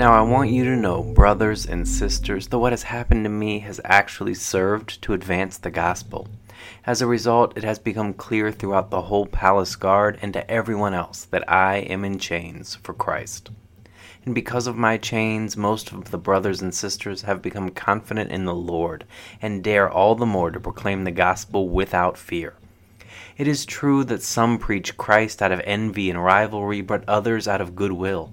Now, I want you to know, brothers and sisters, that what has happened to me has actually served to advance the gospel. As a result, it has become clear throughout the whole palace guard and to everyone else that I am in chains for Christ. And because of my chains, most of the brothers and sisters have become confident in the Lord and dare all the more to proclaim the gospel without fear. It is true that some preach Christ out of envy and rivalry, but others out of goodwill.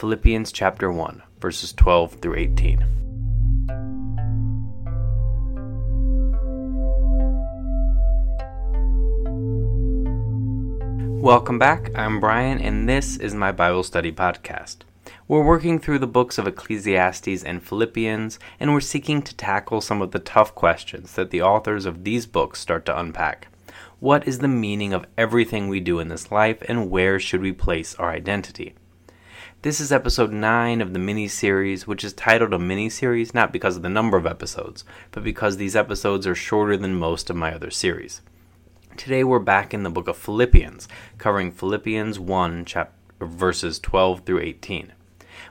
Philippians chapter 1, verses 12 through 18. Welcome back. I'm Brian, and this is my Bible study podcast. We're working through the books of Ecclesiastes and Philippians, and we're seeking to tackle some of the tough questions that the authors of these books start to unpack. What is the meaning of everything we do in this life, and where should we place our identity? This is episode 9 of the mini series, which is titled a mini series not because of the number of episodes, but because these episodes are shorter than most of my other series. Today we're back in the book of Philippians, covering Philippians 1, chapter, verses 12 through 18.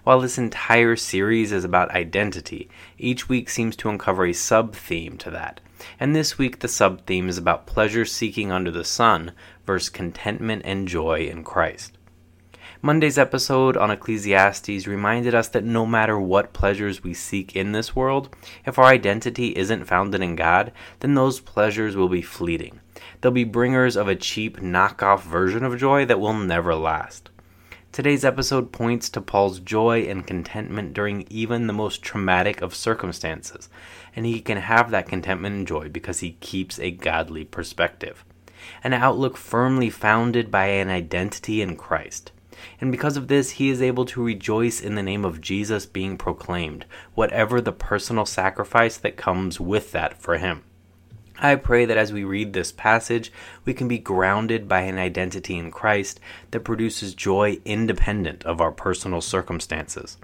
While this entire series is about identity, each week seems to uncover a sub theme to that. And this week, the sub theme is about pleasure seeking under the sun versus contentment and joy in Christ. Monday's episode on Ecclesiastes reminded us that no matter what pleasures we seek in this world, if our identity isn't founded in God, then those pleasures will be fleeting. They'll be bringers of a cheap knockoff version of joy that will never last. Today's episode points to Paul's joy and contentment during even the most traumatic of circumstances, and he can have that contentment and joy because he keeps a godly perspective. An outlook firmly founded by an identity in Christ. And because of this, he is able to rejoice in the name of Jesus being proclaimed, whatever the personal sacrifice that comes with that for him. I pray that as we read this passage, we can be grounded by an identity in Christ that produces joy independent of our personal circumstances,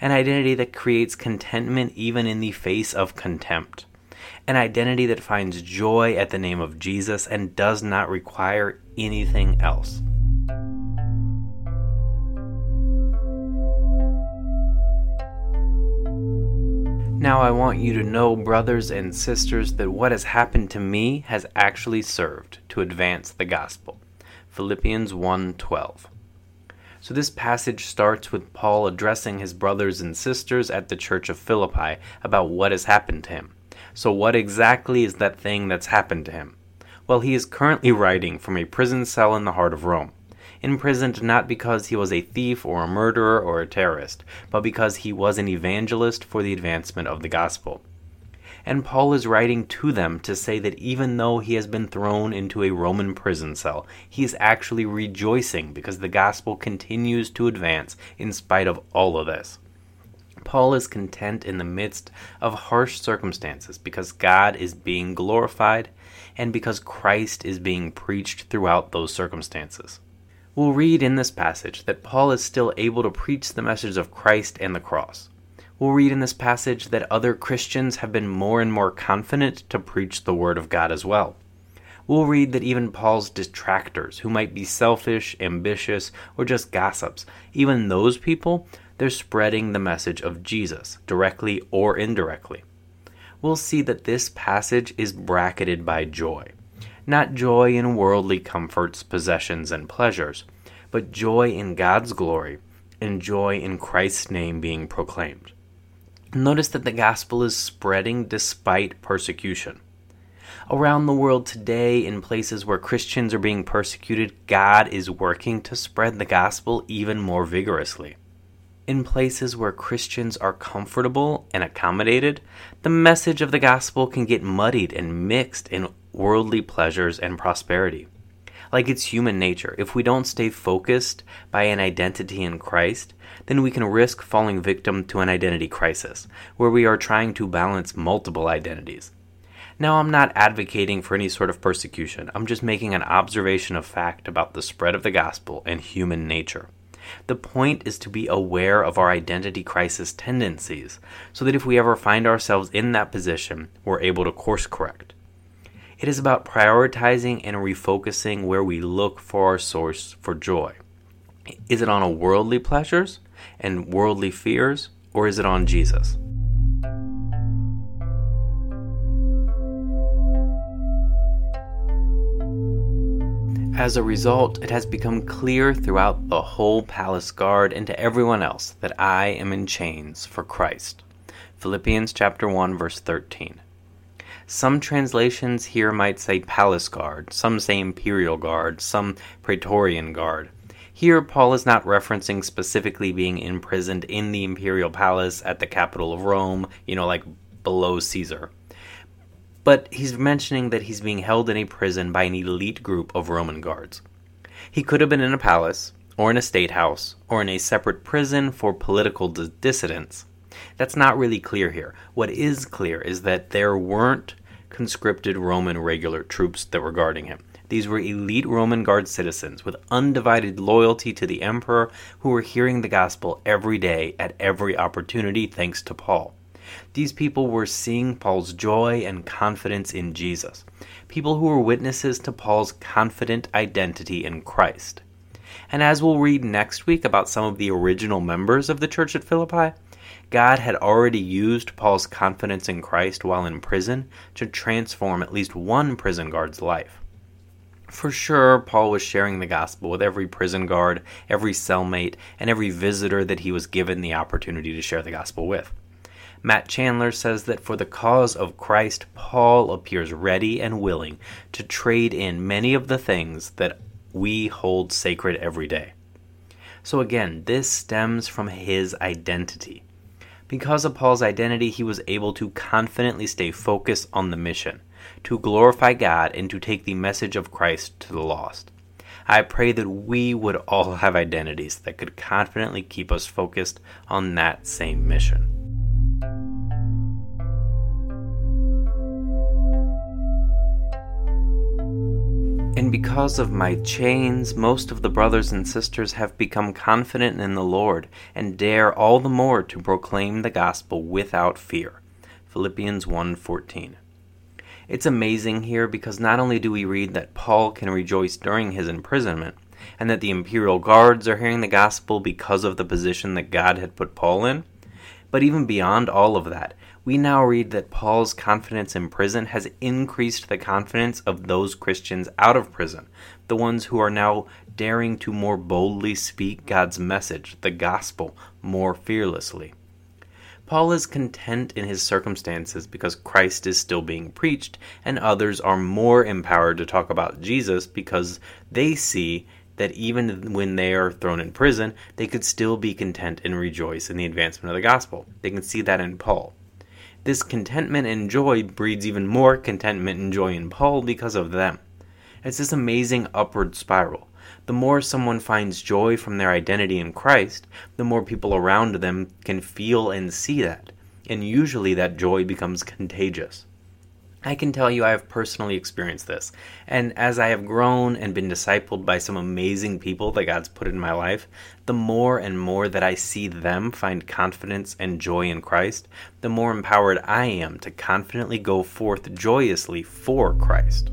an identity that creates contentment even in the face of contempt, an identity that finds joy at the name of Jesus and does not require anything else. Now, I want you to know, brothers and sisters, that what has happened to me has actually served to advance the gospel. Philippians 1:12. So this passage starts with Paul addressing his brothers and sisters at the church of Philippi about what has happened to him. So what exactly is that thing that's happened to him? Well, he is currently writing from a prison cell in the heart of Rome imprisoned not because he was a thief or a murderer or a terrorist, but because he was an evangelist for the advancement of the gospel. And Paul is writing to them to say that even though he has been thrown into a Roman prison cell, he is actually rejoicing because the gospel continues to advance in spite of all of this. Paul is content in the midst of harsh circumstances because God is being glorified and because Christ is being preached throughout those circumstances. We'll read in this passage that Paul is still able to preach the message of Christ and the cross. We'll read in this passage that other Christians have been more and more confident to preach the Word of God as well. We'll read that even Paul's detractors, who might be selfish, ambitious, or just gossips, even those people, they're spreading the message of Jesus, directly or indirectly. We'll see that this passage is bracketed by joy not joy in worldly comforts, possessions, and pleasures, but joy in God's glory and joy in Christ's name being proclaimed. Notice that the gospel is spreading despite persecution. Around the world today, in places where Christians are being persecuted, God is working to spread the gospel even more vigorously. In places where Christians are comfortable and accommodated, the message of the gospel can get muddied and mixed in worldly pleasures and prosperity. Like it's human nature. If we don't stay focused by an identity in Christ, then we can risk falling victim to an identity crisis, where we are trying to balance multiple identities. Now, I'm not advocating for any sort of persecution, I'm just making an observation of fact about the spread of the gospel and human nature. The point is to be aware of our identity crisis tendencies, so that if we ever find ourselves in that position, we're able to course correct. It is about prioritizing and refocusing where we look for our source for joy. Is it on a worldly pleasures and worldly fears, or is it on Jesus? As a result, it has become clear throughout the whole palace guard and to everyone else that I am in chains for Christ. Philippians chapter 1 verse 13. Some translations here might say palace guard, some say imperial guard, some praetorian guard. Here, Paul is not referencing specifically being imprisoned in the imperial palace at the capital of Rome, you know, like below Caesar but he's mentioning that he's being held in a prison by an elite group of Roman guards. He could have been in a palace, or in a state house, or in a separate prison for political dissidents. That's not really clear here. What is clear is that there weren't conscripted Roman regular troops that were guarding him. These were elite Roman guard citizens with undivided loyalty to the emperor who were hearing the gospel every day at every opportunity thanks to Paul. These people were seeing Paul's joy and confidence in Jesus, people who were witnesses to Paul's confident identity in Christ. And as we'll read next week about some of the original members of the church at Philippi, God had already used Paul's confidence in Christ while in prison to transform at least one prison guard's life. For sure, Paul was sharing the gospel with every prison guard, every cellmate, and every visitor that he was given the opportunity to share the gospel with. Matt Chandler says that for the cause of Christ, Paul appears ready and willing to trade in many of the things that we hold sacred every day. So again, this stems from his identity. Because of Paul's identity, he was able to confidently stay focused on the mission, to glorify God and to take the message of Christ to the lost. I pray that we would all have identities that could confidently keep us focused on that same mission. And because of my chains, most of the brothers and sisters have become confident in the Lord and dare all the more to proclaim the gospel without fear. Philippians 1:14. It's amazing here because not only do we read that Paul can rejoice during his imprisonment and that the imperial guards are hearing the gospel because of the position that God had put Paul in, but even beyond all of that, we now read that Paul's confidence in prison has increased the confidence of those Christians out of prison, the ones who are now daring to more boldly speak God's message, the gospel, more fearlessly. Paul is content in his circumstances because Christ is still being preached, and others are more empowered to talk about Jesus because they see that even when they are thrown in prison, they could still be content and rejoice in the advancement of the gospel. They can see that in Paul. This contentment and joy breeds even more contentment and joy in Paul because of them. It's this amazing upward spiral. The more someone finds joy from their identity in Christ, the more people around them can feel and see that. And usually that joy becomes contagious. I can tell you I have personally experienced this. And as I have grown and been discipled by some amazing people that God's put in my life, the more and more that I see them find confidence and joy in Christ, the more empowered I am to confidently go forth joyously for Christ.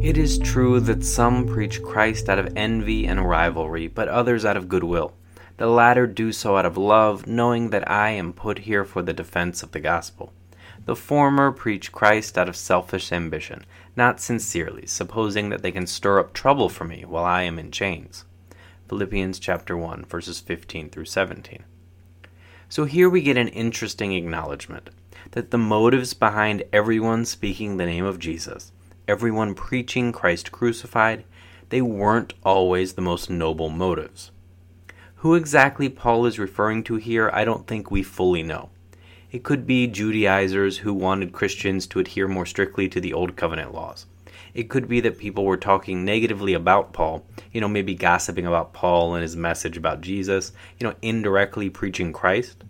It is true that some preach Christ out of envy and rivalry, but others out of goodwill. The latter do so out of love, knowing that I am put here for the defense of the gospel. The former preach Christ out of selfish ambition, not sincerely, supposing that they can stir up trouble for me while I am in chains. Philippians chapter 1 verses 15 through 17. So here we get an interesting acknowledgement that the motives behind everyone speaking the name of Jesus, everyone preaching Christ crucified, they weren't always the most noble motives. Who exactly Paul is referring to here, I don't think we fully know. It could be Judaizers who wanted Christians to adhere more strictly to the Old Covenant laws. It could be that people were talking negatively about Paul, you know, maybe gossiping about Paul and his message about Jesus, you know, indirectly preaching Christ.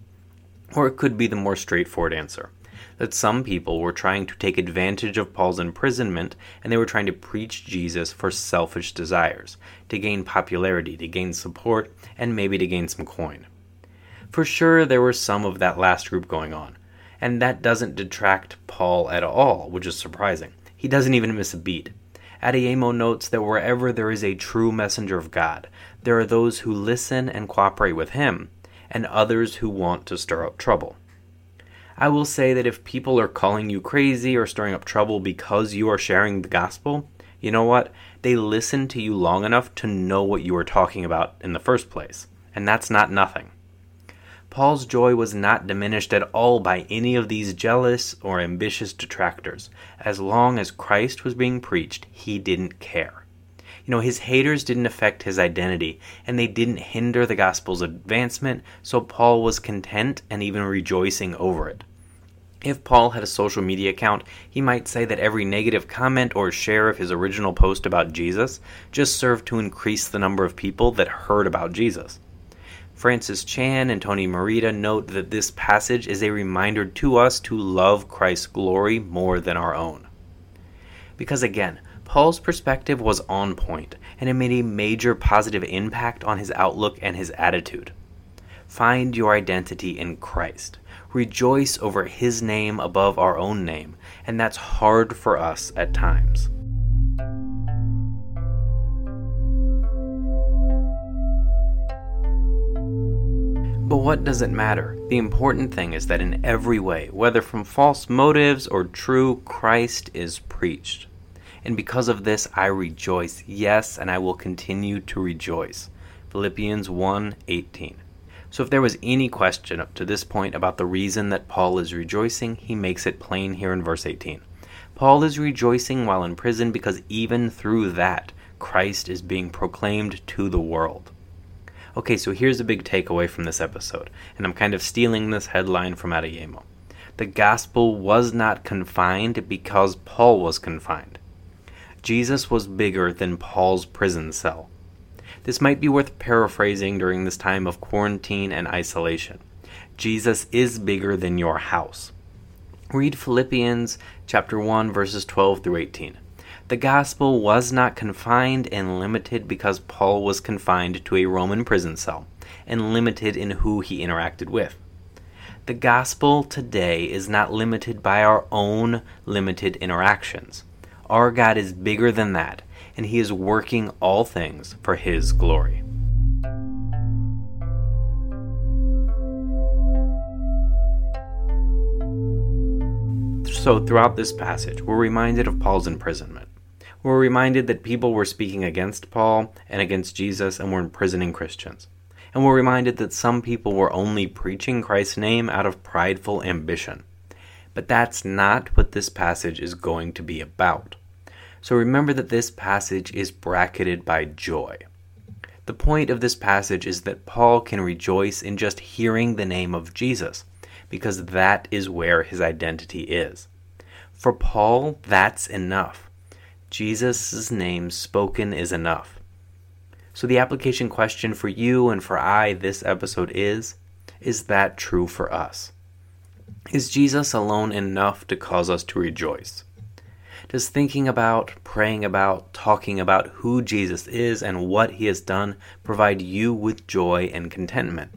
Or it could be the more straightforward answer that some people were trying to take advantage of Paul's imprisonment and they were trying to preach Jesus for selfish desires, to gain popularity, to gain support, and maybe to gain some coin. For sure, there was some of that last group going on, and that doesn't detract Paul at all, which is surprising. He doesn't even miss a beat. Adeyemo notes that wherever there is a true messenger of God, there are those who listen and cooperate with him, and others who want to stir up trouble. I will say that if people are calling you crazy or stirring up trouble because you are sharing the gospel, you know what? They listen to you long enough to know what you are talking about in the first place, and that's not nothing. Paul's joy was not diminished at all by any of these jealous or ambitious detractors. As long as Christ was being preached, he didn't care. You know, his haters didn't affect his identity, and they didn't hinder the gospel's advancement, so Paul was content and even rejoicing over it. If Paul had a social media account, he might say that every negative comment or share of his original post about Jesus just served to increase the number of people that heard about Jesus. Francis Chan and Tony Merida note that this passage is a reminder to us to love Christ's glory more than our own. Because again, Paul's perspective was on point, and it made a major positive impact on his outlook and his attitude. Find your identity in Christ. Rejoice over his name above our own name, and that's hard for us at times. But what does it matter? The important thing is that in every way, whether from false motives or true, Christ is preached. And because of this, I rejoice. Yes, and I will continue to rejoice. Philippians 1:18. So if there was any question up to this point about the reason that Paul is rejoicing, he makes it plain here in verse 18. Paul is rejoicing while in prison because even through that, Christ is being proclaimed to the world. Okay, so here's a big takeaway from this episode, and I'm kind of stealing this headline from Adeyemo. The gospel was not confined because Paul was confined. Jesus was bigger than Paul's prison cell. This might be worth paraphrasing during this time of quarantine and isolation. Jesus is bigger than your house. Read Philippians chapter 1 verses 12 through 18. The gospel was not confined and limited because Paul was confined to a Roman prison cell and limited in who he interacted with. The gospel today is not limited by our own limited interactions. Our God is bigger than that, and he is working all things for his glory. So, throughout this passage, we're reminded of Paul's imprisonment we're reminded that people were speaking against Paul and against Jesus and were imprisoning Christians. And we're reminded that some people were only preaching Christ's name out of prideful ambition. But that's not what this passage is going to be about. So remember that this passage is bracketed by joy. The point of this passage is that Paul can rejoice in just hearing the name of Jesus, because that is where his identity is. For Paul, that's enough. Jesus' name spoken is enough. So, the application question for you and for I this episode is Is that true for us? Is Jesus alone enough to cause us to rejoice? Does thinking about, praying about, talking about who Jesus is and what he has done provide you with joy and contentment?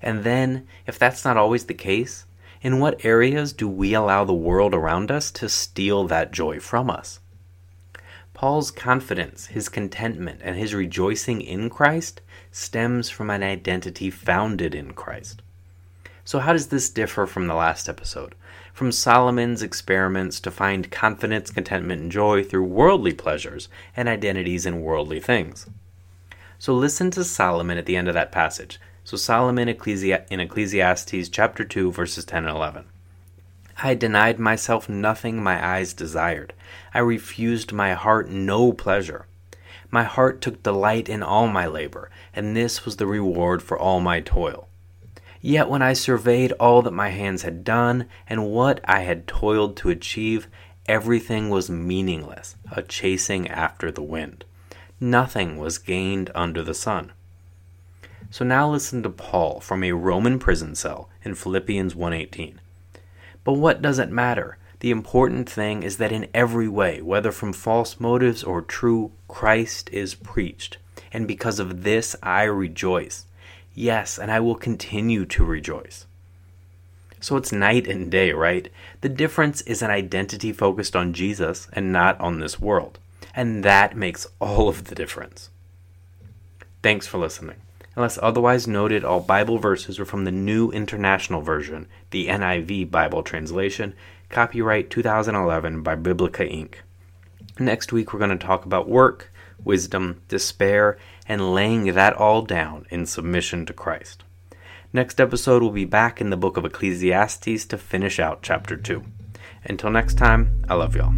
And then, if that's not always the case, in what areas do we allow the world around us to steal that joy from us? Paul's confidence, his contentment, and his rejoicing in Christ stems from an identity founded in Christ. So, how does this differ from the last episode? From Solomon's experiments to find confidence, contentment, and joy through worldly pleasures and identities in worldly things. So, listen to Solomon at the end of that passage. So, Solomon in Ecclesiastes chapter 2, verses 10 and 11. I denied myself nothing my eyes desired. I refused my heart no pleasure. My heart took delight in all my labor, and this was the reward for all my toil. Yet when I surveyed all that my hands had done and what I had toiled to achieve, everything was meaningless, a chasing after the wind. Nothing was gained under the sun. So now listen to Paul from a Roman prison cell in Philippians 1:18. But what does it matter? The important thing is that in every way, whether from false motives or true, Christ is preached. And because of this I rejoice. Yes, and I will continue to rejoice. So it's night and day, right? The difference is an identity focused on Jesus and not on this world. And that makes all of the difference. Thanks for listening. Unless otherwise noted, all Bible verses are from the New International Version, the NIV Bible translation, copyright 2011 by Biblica Inc. Next week, we're going to talk about work, wisdom, despair, and laying that all down in submission to Christ. Next episode, we'll be back in the book of Ecclesiastes to finish out chapter 2. Until next time, I love y'all.